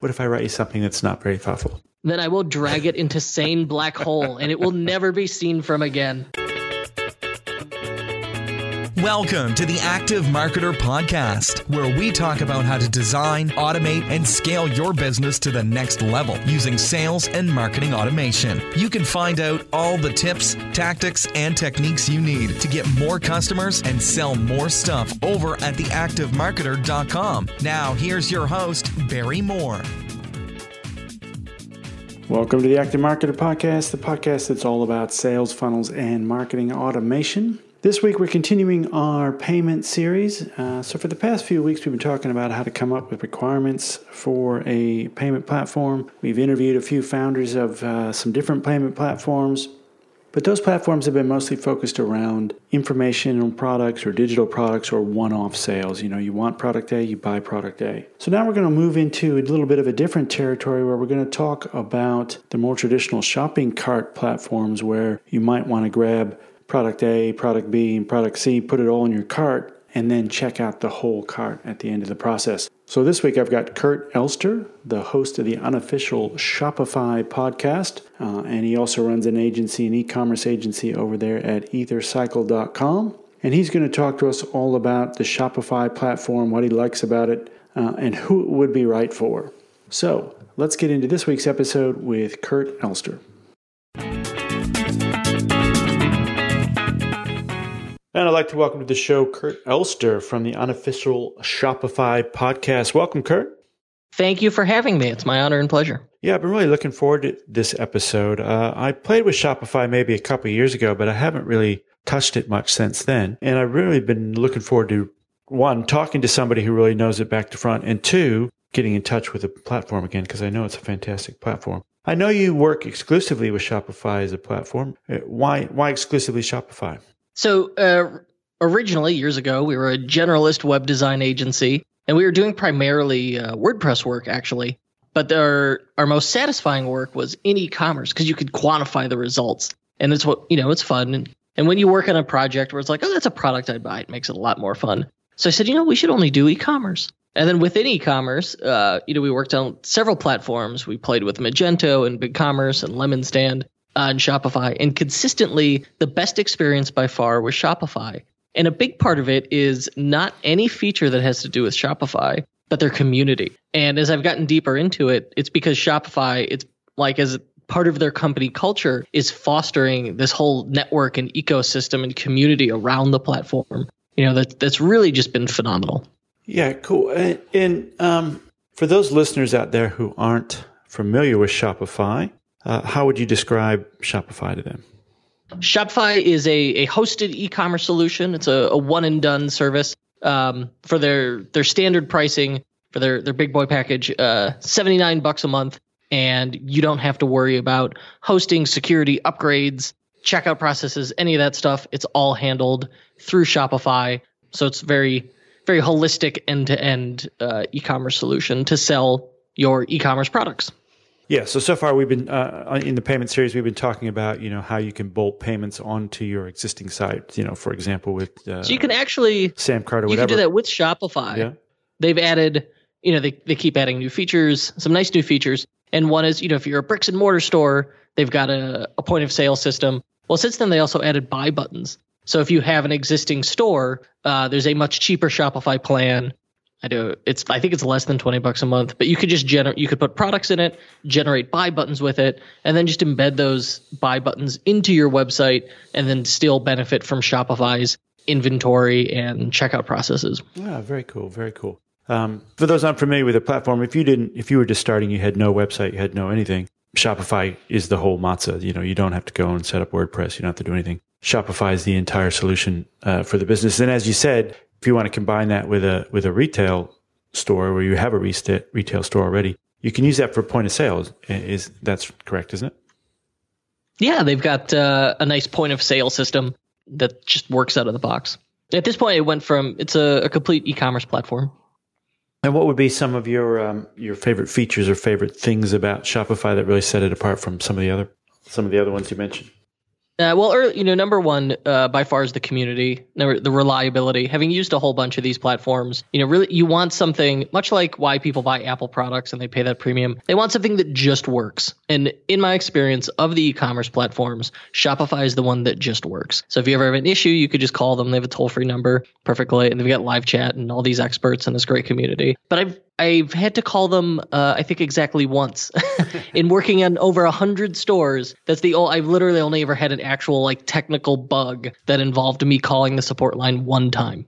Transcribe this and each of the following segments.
What if I write you something that's not very thoughtful? Then I will drag it into sane black hole and it will never be seen from again. Welcome to the Active Marketer Podcast, where we talk about how to design, automate, and scale your business to the next level using sales and marketing automation. You can find out all the tips, tactics, and techniques you need to get more customers and sell more stuff over at theactivemarketer.com. Now, here's your host, Barry Moore. Welcome to the Active Marketer Podcast, the podcast that's all about sales funnels and marketing automation. This week, we're continuing our payment series. Uh, so, for the past few weeks, we've been talking about how to come up with requirements for a payment platform. We've interviewed a few founders of uh, some different payment platforms, but those platforms have been mostly focused around information products or digital products or one off sales. You know, you want product A, you buy product A. So, now we're going to move into a little bit of a different territory where we're going to talk about the more traditional shopping cart platforms where you might want to grab product A, product B, and product C, put it all in your cart, and then check out the whole cart at the end of the process. So this week I've got Kurt Elster, the host of the unofficial Shopify podcast, uh, and he also runs an agency, an e-commerce agency over there at ethercycle.com. And he's going to talk to us all about the Shopify platform, what he likes about it, uh, and who it would be right for. So let's get into this week's episode with Kurt Elster. And I'd like to welcome to the show Kurt Elster from the unofficial Shopify podcast. Welcome, Kurt. Thank you for having me. It's my honor and pleasure. Yeah, I've been really looking forward to this episode. Uh, I played with Shopify maybe a couple years ago, but I haven't really touched it much since then. And I've really been looking forward to one, talking to somebody who really knows it back to front, and two, getting in touch with the platform again because I know it's a fantastic platform. I know you work exclusively with Shopify as a platform. Uh, why why exclusively Shopify? So, uh, originally, years ago, we were a generalist web design agency, and we were doing primarily uh, WordPress work, actually. But our our most satisfying work was in e-commerce because you could quantify the results, and it's what you know. It's fun, and and when you work on a project where it's like, oh, that's a product I'd buy, it makes it a lot more fun. So I said, you know, we should only do e-commerce. And then within e-commerce, uh, you know, we worked on several platforms. We played with Magento and BigCommerce and Lemonstand on Shopify. And consistently, the best experience by far was Shopify. And a big part of it is not any feature that has to do with Shopify, but their community. And as I've gotten deeper into it, it's because Shopify, it's like as part of their company culture is fostering this whole network and ecosystem and community around the platform. You know, that that's really just been phenomenal. Yeah, cool. And, and um, for those listeners out there who aren't familiar with Shopify, uh, how would you describe Shopify to them? Shopify is a, a hosted e-commerce solution. It's a, a one and done service um, for their their standard pricing for their their big boy package, uh, seventy nine bucks a month, and you don't have to worry about hosting, security, upgrades, checkout processes, any of that stuff. It's all handled through Shopify, so it's very very holistic end to end e-commerce solution to sell your e-commerce products. Yeah. So so far we've been uh, in the payment series. We've been talking about you know how you can bolt payments onto your existing site. You know, for example, with uh, so you can actually SamCart or you whatever. can do that with Shopify. Yeah. They've added you know they they keep adding new features, some nice new features. And one is you know if you're a bricks and mortar store, they've got a, a point of sale system. Well, since then they also added buy buttons. So if you have an existing store, uh, there's a much cheaper Shopify plan I do. It's I think it's less than twenty bucks a month, but you could just generate. You could put products in it, generate buy buttons with it, and then just embed those buy buttons into your website, and then still benefit from Shopify's inventory and checkout processes. Yeah, very cool. Very cool. Um, for those unfamiliar with the platform, if you didn't, if you were just starting, you had no website, you had no anything. Shopify is the whole matzah. You know, you don't have to go and set up WordPress. You don't have to do anything. Shopify is the entire solution uh, for the business. And as you said, if you want to combine that with a with a retail store where you have a retail store already, you can use that for point of sales. Is that's correct, isn't it? Yeah, they've got uh, a nice point of sale system that just works out of the box. At this point, it went from it's a, a complete e-commerce platform. And what would be some of your um, your favorite features or favorite things about Shopify that really set it apart from some of the other some of the other ones you mentioned? Uh, well, you know, number one uh, by far is the community, number, the reliability. Having used a whole bunch of these platforms, you know, really, you want something much like why people buy Apple products and they pay that premium. They want something that just works. And in my experience of the e-commerce platforms, Shopify is the one that just works. So if you ever have an issue, you could just call them. They have a toll-free number, perfectly, and they've got live chat and all these experts and this great community. But I've I've had to call them, uh, I think exactly once, in working on over a hundred stores. That's the all I've literally only ever had an actual like technical bug that involved me calling the support line one time.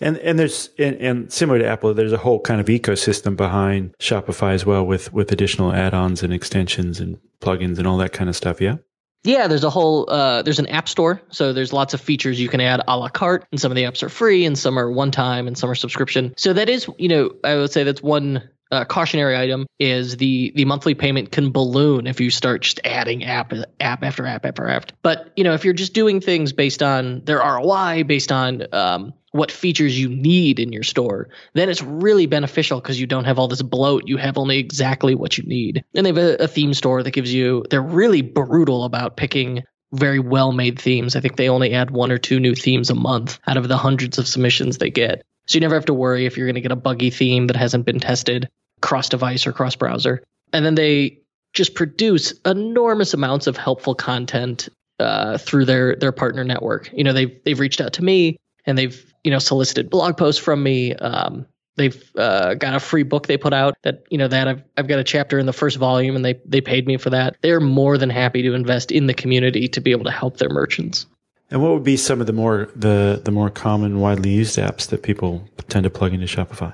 And and there's and, and, similar to Apple, there's a whole kind of ecosystem behind Shopify as well, with with additional add-ons and extensions and plugins and all that kind of stuff. Yeah. Yeah, there's a whole uh, there's an app store, so there's lots of features you can add a la carte, and some of the apps are free, and some are one time, and some are subscription. So that is, you know, I would say that's one uh, cautionary item is the the monthly payment can balloon if you start just adding app app after app after app. But you know, if you're just doing things based on their ROI, based on um, what features you need in your store, then it's really beneficial because you don't have all this bloat. You have only exactly what you need. And they have a, a theme store that gives you, they're really brutal about picking very well made themes. I think they only add one or two new themes a month out of the hundreds of submissions they get. So you never have to worry if you're going to get a buggy theme that hasn't been tested cross device or cross browser. And then they just produce enormous amounts of helpful content uh, through their their partner network. You know, they've they've reached out to me and they've you know solicited blog posts from me. Um, they've uh, got a free book they put out that you know that I've I've got a chapter in the first volume and they they paid me for that. They're more than happy to invest in the community to be able to help their merchants. And what would be some of the more the the more common, widely used apps that people tend to plug into Shopify?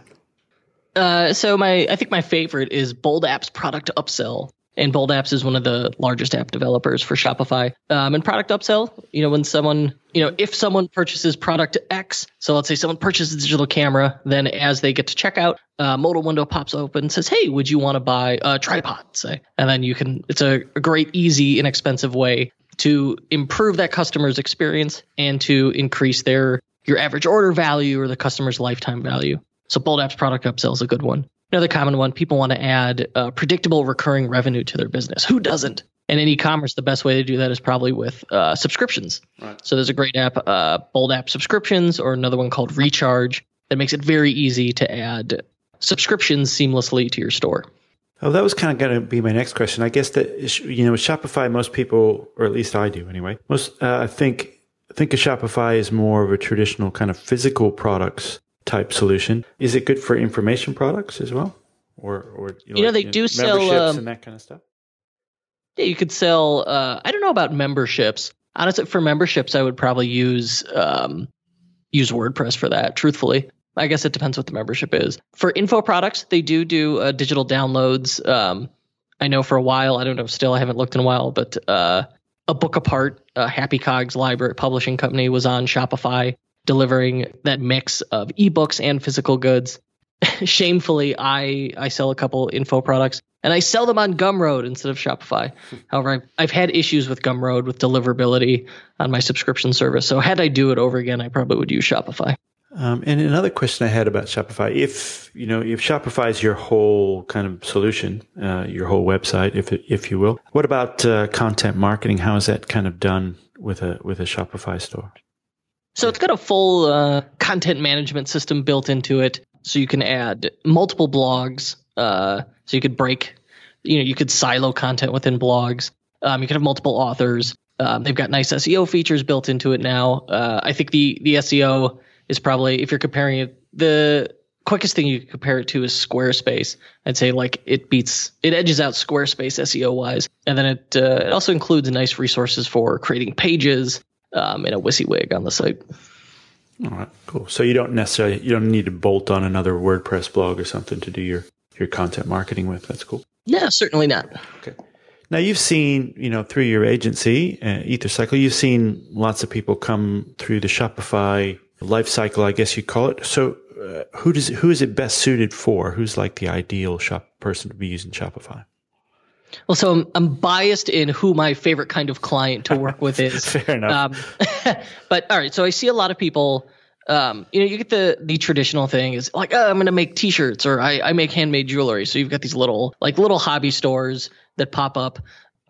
Uh, so my I think my favorite is Bold Apps Product Upsell. And Bold Apps is one of the largest app developers for Shopify. Um, and product upsell, you know, when someone, you know, if someone purchases product X, so let's say someone purchases a digital camera, then as they get to checkout, a modal window pops open and says, "Hey, would you want to buy a tripod?" Say, and then you can. It's a, a great, easy, inexpensive way to improve that customer's experience and to increase their your average order value or the customer's lifetime value. So Bold Apps product upsell is a good one. Another common one, people want to add uh, predictable recurring revenue to their business. Who doesn't? And in e-commerce, the best way to do that is probably with uh, subscriptions. Right. So there's a great app, uh, Bold App Subscriptions, or another one called Recharge that makes it very easy to add subscriptions seamlessly to your store. Oh, that was kind of going to be my next question. I guess that you know, with Shopify, most people, or at least I do anyway, most uh, think think of Shopify as more of a traditional kind of physical products type solution. Is it good for information products as well, or or you know, you know they you do sell um, and that kind of stuff? Yeah, you could sell. Uh, I don't know about memberships. Honestly, for memberships, I would probably use um, use WordPress for that. Truthfully, I guess it depends what the membership is. For info products, they do do uh, digital downloads. Um, I know for a while. I don't know. Still, I haven't looked in a while, but uh, a book apart, uh, Happy Cog's Library Publishing Company was on Shopify delivering that mix of ebooks and physical goods. Shamefully, I I sell a couple info products and I sell them on Gumroad instead of Shopify. However, I've, I've had issues with Gumroad with deliverability on my subscription service. So had I do it over again, I probably would use Shopify. Um, and another question I had about Shopify, if you know, if Shopify is your whole kind of solution, uh, your whole website, if if you will, what about uh, content marketing? How is that kind of done with a with a Shopify store? So it's got a full uh, content management system built into it, so you can add multiple blogs. Uh, so you could break, you know, you could silo content within blogs. Um, you could have multiple authors. Um, they've got nice SEO features built into it now. Uh, I think the the SEO is probably if you're comparing it, the quickest thing you can compare it to is Squarespace. I'd say like it beats, it edges out Squarespace SEO wise, and then it uh, it also includes nice resources for creating pages, um, in a WYSIWYG on the site. All right, cool. So you don't necessarily you don't need to bolt on another WordPress blog or something to do your your content marketing with. That's cool. Yeah, certainly not. Okay. Now you've seen, you know, through your agency, uh, EtherCycle, you've seen lots of people come through the Shopify life cycle, I guess you call it. So, uh, who does who is it best suited for? Who's like the ideal shop person to be using Shopify? Well, so I'm, I'm, biased in who my favorite kind of client to work with is. Fair enough. Um, but all right, so I see a lot of people. Um, you know, you get the the traditional thing is like, oh, I'm going to make T-shirts or I, I make handmade jewelry. So you've got these little like little hobby stores that pop up,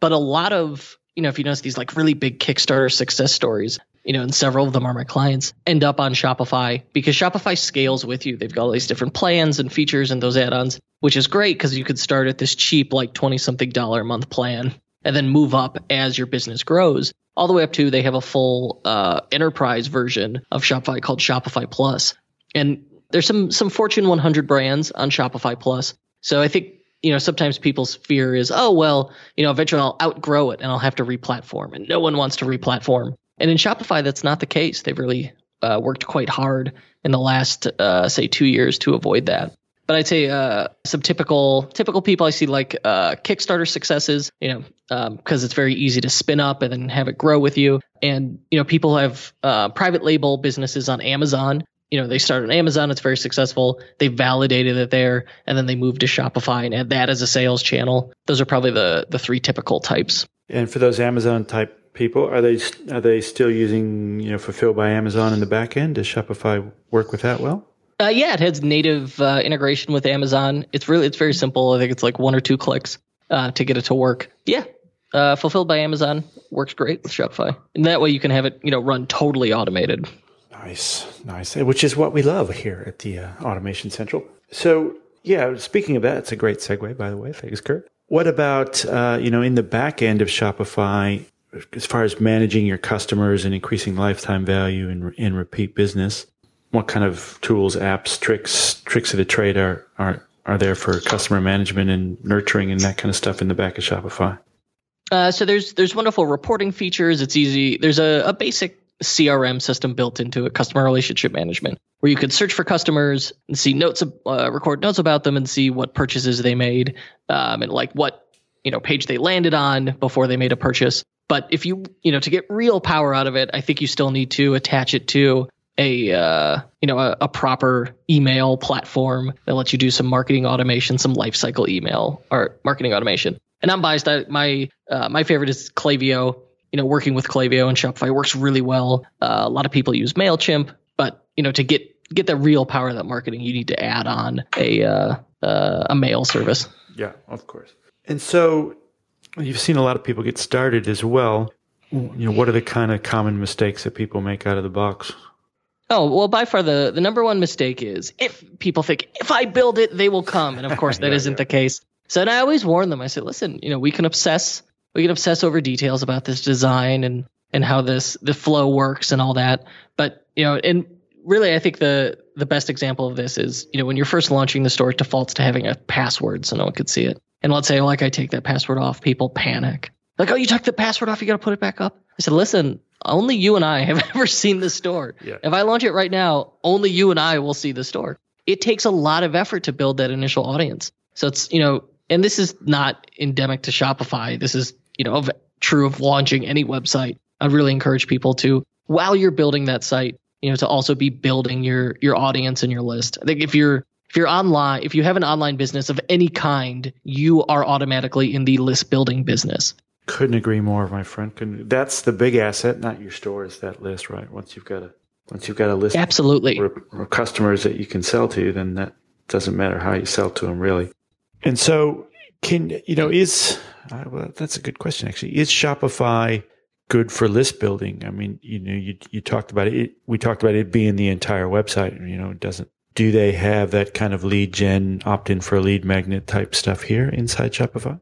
but a lot of you know, if you notice these like really big Kickstarter success stories, you know, and several of them are my clients, end up on Shopify because Shopify scales with you. They've got all these different plans and features and those add-ons, which is great because you could start at this cheap, like 20 something dollar a month plan and then move up as your business grows all the way up to they have a full uh, enterprise version of Shopify called Shopify Plus. And there's some some Fortune 100 brands on Shopify Plus. So I think you know sometimes people's fear is oh well you know eventually I'll outgrow it and I'll have to replatform and no one wants to replatform. And in Shopify that's not the case. They've really uh, worked quite hard in the last uh, say two years to avoid that. But I'd say uh, some typical typical people I see like uh, Kickstarter successes, you know, because um, it's very easy to spin up and then have it grow with you. And you know, people have uh, private label businesses on Amazon. You know, they start on Amazon, it's very successful. They validated it there, and then they move to Shopify and add that as a sales channel. Those are probably the the three typical types. And for those Amazon type people, are they are they still using you know fulfilled by Amazon in the back end? Does Shopify work with that well? Uh, yeah, it has native uh, integration with Amazon. It's really it's very simple. I think it's like one or two clicks uh, to get it to work. Yeah, uh, fulfilled by Amazon works great with Shopify, and that way you can have it you know run totally automated. Nice, nice. Which is what we love here at the uh, Automation Central. So yeah, speaking of that, it's a great segue, by the way. Thanks, Kurt. What about uh, you know in the back end of Shopify? As far as managing your customers and increasing lifetime value and, and repeat business, what kind of tools, apps, tricks, tricks of the trade are, are, are there for customer management and nurturing and that kind of stuff in the back of Shopify? Uh, so there's there's wonderful reporting features. It's easy. There's a, a basic CRM system built into it, customer relationship management, where you can search for customers and see notes, uh, record notes about them, and see what purchases they made, um, and like what you know page they landed on before they made a purchase. But if you you know to get real power out of it, I think you still need to attach it to a uh, you know a, a, proper email platform that lets you do some marketing automation, some lifecycle email or marketing automation. And I'm biased. I, my uh, my favorite is Klaviyo. You know, working with Klaviyo and Shopify works really well. Uh, a lot of people use Mailchimp, but you know, to get get the real power of that marketing, you need to add on a uh, uh, a mail service. Yeah, of course. And so you've seen a lot of people get started as well. You know, what are the kind of common mistakes that people make out of the box? Oh, well, by far the, the number one mistake is if people think, if I build it, they will come. And of course, that yeah, not yeah. the case. So and I always warn them. I say, listen, you know, we can obsess, we can obsess over details about this design and, and how this, the flow works and all that. But, you know, and really, I think the, the best example of this is, you know, when you're first launching the store, it defaults to having a password so no one could see it. And let's say, like, I take that password off, people panic. Like, oh, you took the password off, you got to put it back up. I said, listen, only you and I have ever seen the store. Yeah. If I launch it right now, only you and I will see the store. It takes a lot of effort to build that initial audience. So it's, you know, and this is not endemic to Shopify. This is, you know, of, true of launching any website. I'd really encourage people to, while you're building that site, you know, to also be building your your audience and your list. I think if you're if you're online, if you have an online business of any kind, you are automatically in the list building business. Couldn't agree more, my friend. Couldn't, that's the big asset, not your store, is that list, right? Once you've got a once you've got a list, absolutely, or customers that you can sell to, then that doesn't matter how you sell to them, really. And so, can you know is uh, well, that's a good question actually. Is Shopify good for list building? I mean, you know, you you talked about it. We talked about it being the entire website. You know, it doesn't. Do they have that kind of lead gen, opt in for lead magnet type stuff here inside Shopify?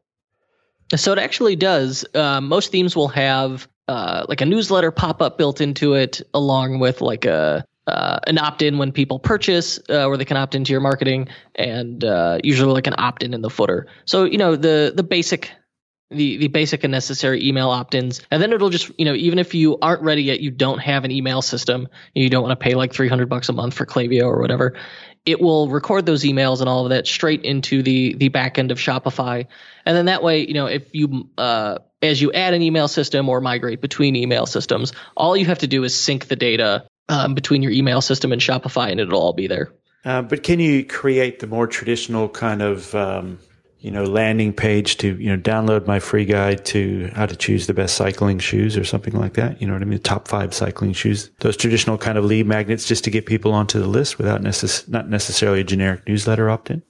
So it actually does. Uh, most themes will have uh, like a newsletter pop up built into it, along with like a uh, an opt in when people purchase, uh, where they can opt into your marketing, and uh, usually like an opt in in the footer. So you know the the basic. The, the basic and necessary email opt-ins and then it'll just you know even if you aren't ready yet you don't have an email system you don't want to pay like 300 bucks a month for Klaviyo or whatever it will record those emails and all of that straight into the the back end of Shopify. And then that way, you know, if you uh, as you add an email system or migrate between email systems, all you have to do is sync the data um, between your email system and Shopify, and it'll all be there. Uh, but can you create the more traditional kind of um, you know, landing page to, you know, download my free guide to how to choose the best cycling shoes or something like that. You know what I mean? Top five cycling shoes. Those traditional kind of lead magnets just to get people onto the list without necess- not necessarily a generic newsletter opt in.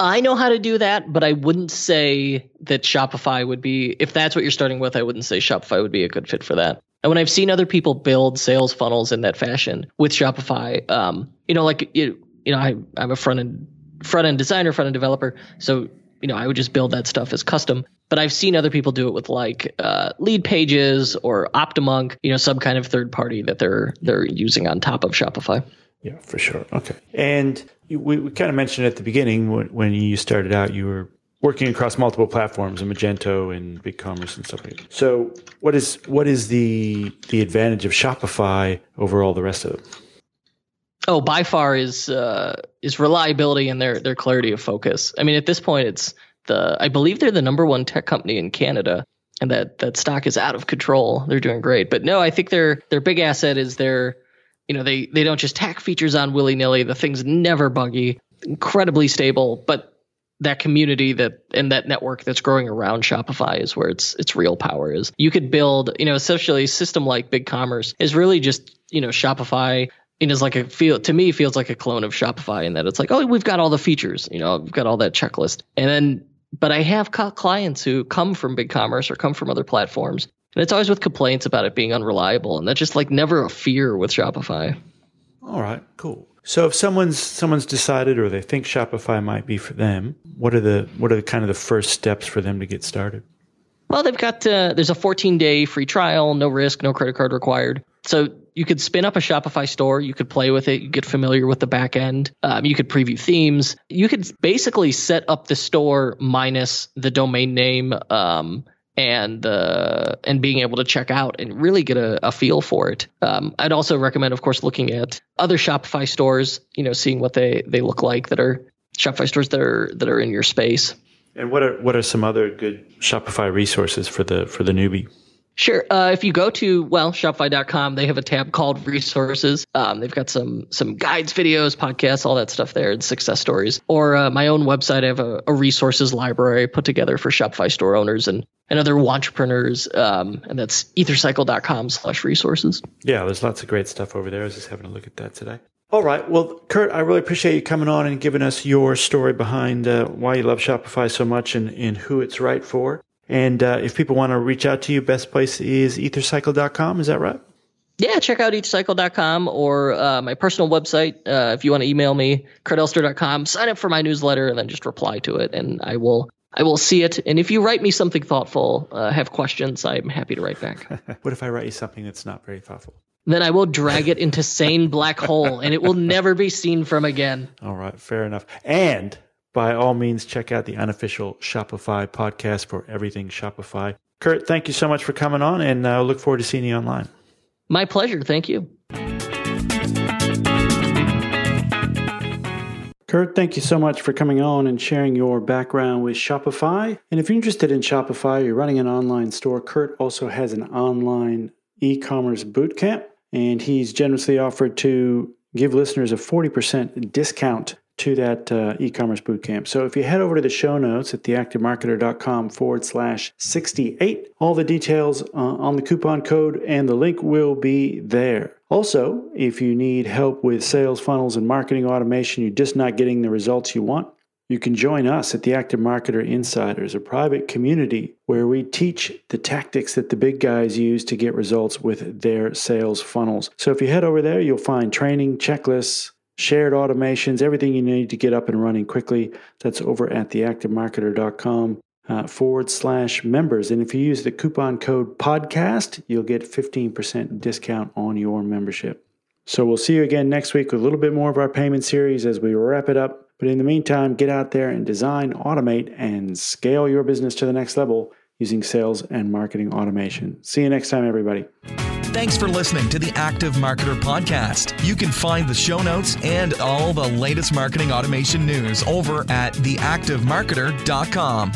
I know how to do that, but I wouldn't say that Shopify would be, if that's what you're starting with, I wouldn't say Shopify would be a good fit for that. And when I've seen other people build sales funnels in that fashion with Shopify, um, you know, like, you, you know, I, I'm a front end, front end designer, front end developer. So, you know, I would just build that stuff as custom. But I've seen other people do it with like uh, Leadpages or Optimonk, you know, some kind of third party that they're they're using on top of Shopify. Yeah, for sure. Okay. And we, we kind of mentioned at the beginning when, when you started out, you were working across multiple platforms and Magento and BigCommerce and stuff like that. So what is what is the the advantage of Shopify over all the rest of them? Oh, by far is uh, is reliability and their their clarity of focus. I mean, at this point, it's the I believe they're the number one tech company in Canada, and that that stock is out of control. They're doing great, but no, I think their their big asset is their you know they they don't just tack features on willy nilly. The thing's never buggy, incredibly stable, but that community that and that network that's growing around Shopify is where its its real power is. You could build, you know, essentially a system like BigCommerce is really just, you know, Shopify it is like a feel to me feels like a clone of Shopify in that it's like, oh, we've got all the features, you know, we've got all that checklist. And then but I have clients who come from BigCommerce or come from other platforms and it's always with complaints about it being unreliable and that's just like never a fear with Shopify. All right, cool. So if someone's someone's decided or they think Shopify might be for them, what are the what are the kind of the first steps for them to get started? Well, they've got uh, there's a 14 day free trial, no risk, no credit card required. So you could spin up a Shopify store. You could play with it. You get familiar with the back end. Um, you could preview themes. You could basically set up the store minus the domain name. Um, and uh, and being able to check out and really get a, a feel for it. Um, I'd also recommend, of course, looking at other Shopify stores. You know, seeing what they they look like that are Shopify stores that are that are in your space. And what are what are some other good Shopify resources for the for the newbie? Sure. Uh, if you go to well Shopify.com, they have a tab called resources. Um, they've got some some guides, videos, podcasts, all that stuff there, and success stories. Or uh, my own website, I have a, a, resources library put together for Shopify store owners and and other entrepreneurs. Um, and that's ethercycle.com/slash resources. Yeah, there's lots of great stuff over there. I was just having a look at that today. All right. Well, Kurt, I really appreciate you coming on and giving us your story behind uh, why you love Shopify so much and, and who it's right for. And uh, if people want to reach out to you, best place is ethercycle.com. Is that right? Yeah, check out ethercycle.com or uh, my personal website. Uh, if you want to email me, kurtelster.com, sign up for my newsletter and then just reply to it and I will I will see it. And if you write me something thoughtful, uh, have questions, I'm happy to write back. what if I write you something that's not very thoughtful? Then I will drag it into sane black hole and it will never be seen from again. All right, fair enough. And by all means, check out the unofficial Shopify podcast for everything Shopify. Kurt, thank you so much for coming on, and I uh, look forward to seeing you online. My pleasure. Thank you. Kurt, thank you so much for coming on and sharing your background with Shopify. And if you're interested in Shopify, you're running an online store, Kurt also has an online e commerce bootcamp, and he's generously offered to give listeners a 40% discount to that uh, e-commerce bootcamp. So if you head over to the show notes at theactivemarketer.com forward slash 68, all the details uh, on the coupon code and the link will be there. Also, if you need help with sales funnels and marketing automation, you're just not getting the results you want, you can join us at the Active Marketer Insiders, a private community where we teach the tactics that the big guys use to get results with their sales funnels. So if you head over there, you'll find training, checklists, shared automations, everything you need to get up and running quickly. That's over at theactivemarketer.com uh, forward slash members. And if you use the coupon code podcast, you'll get 15% discount on your membership. So we'll see you again next week with a little bit more of our payment series as we wrap it up. But in the meantime, get out there and design, automate, and scale your business to the next level using sales and marketing automation. See you next time, everybody. Thanks for listening to the Active Marketer Podcast. You can find the show notes and all the latest marketing automation news over at theactivemarketer.com.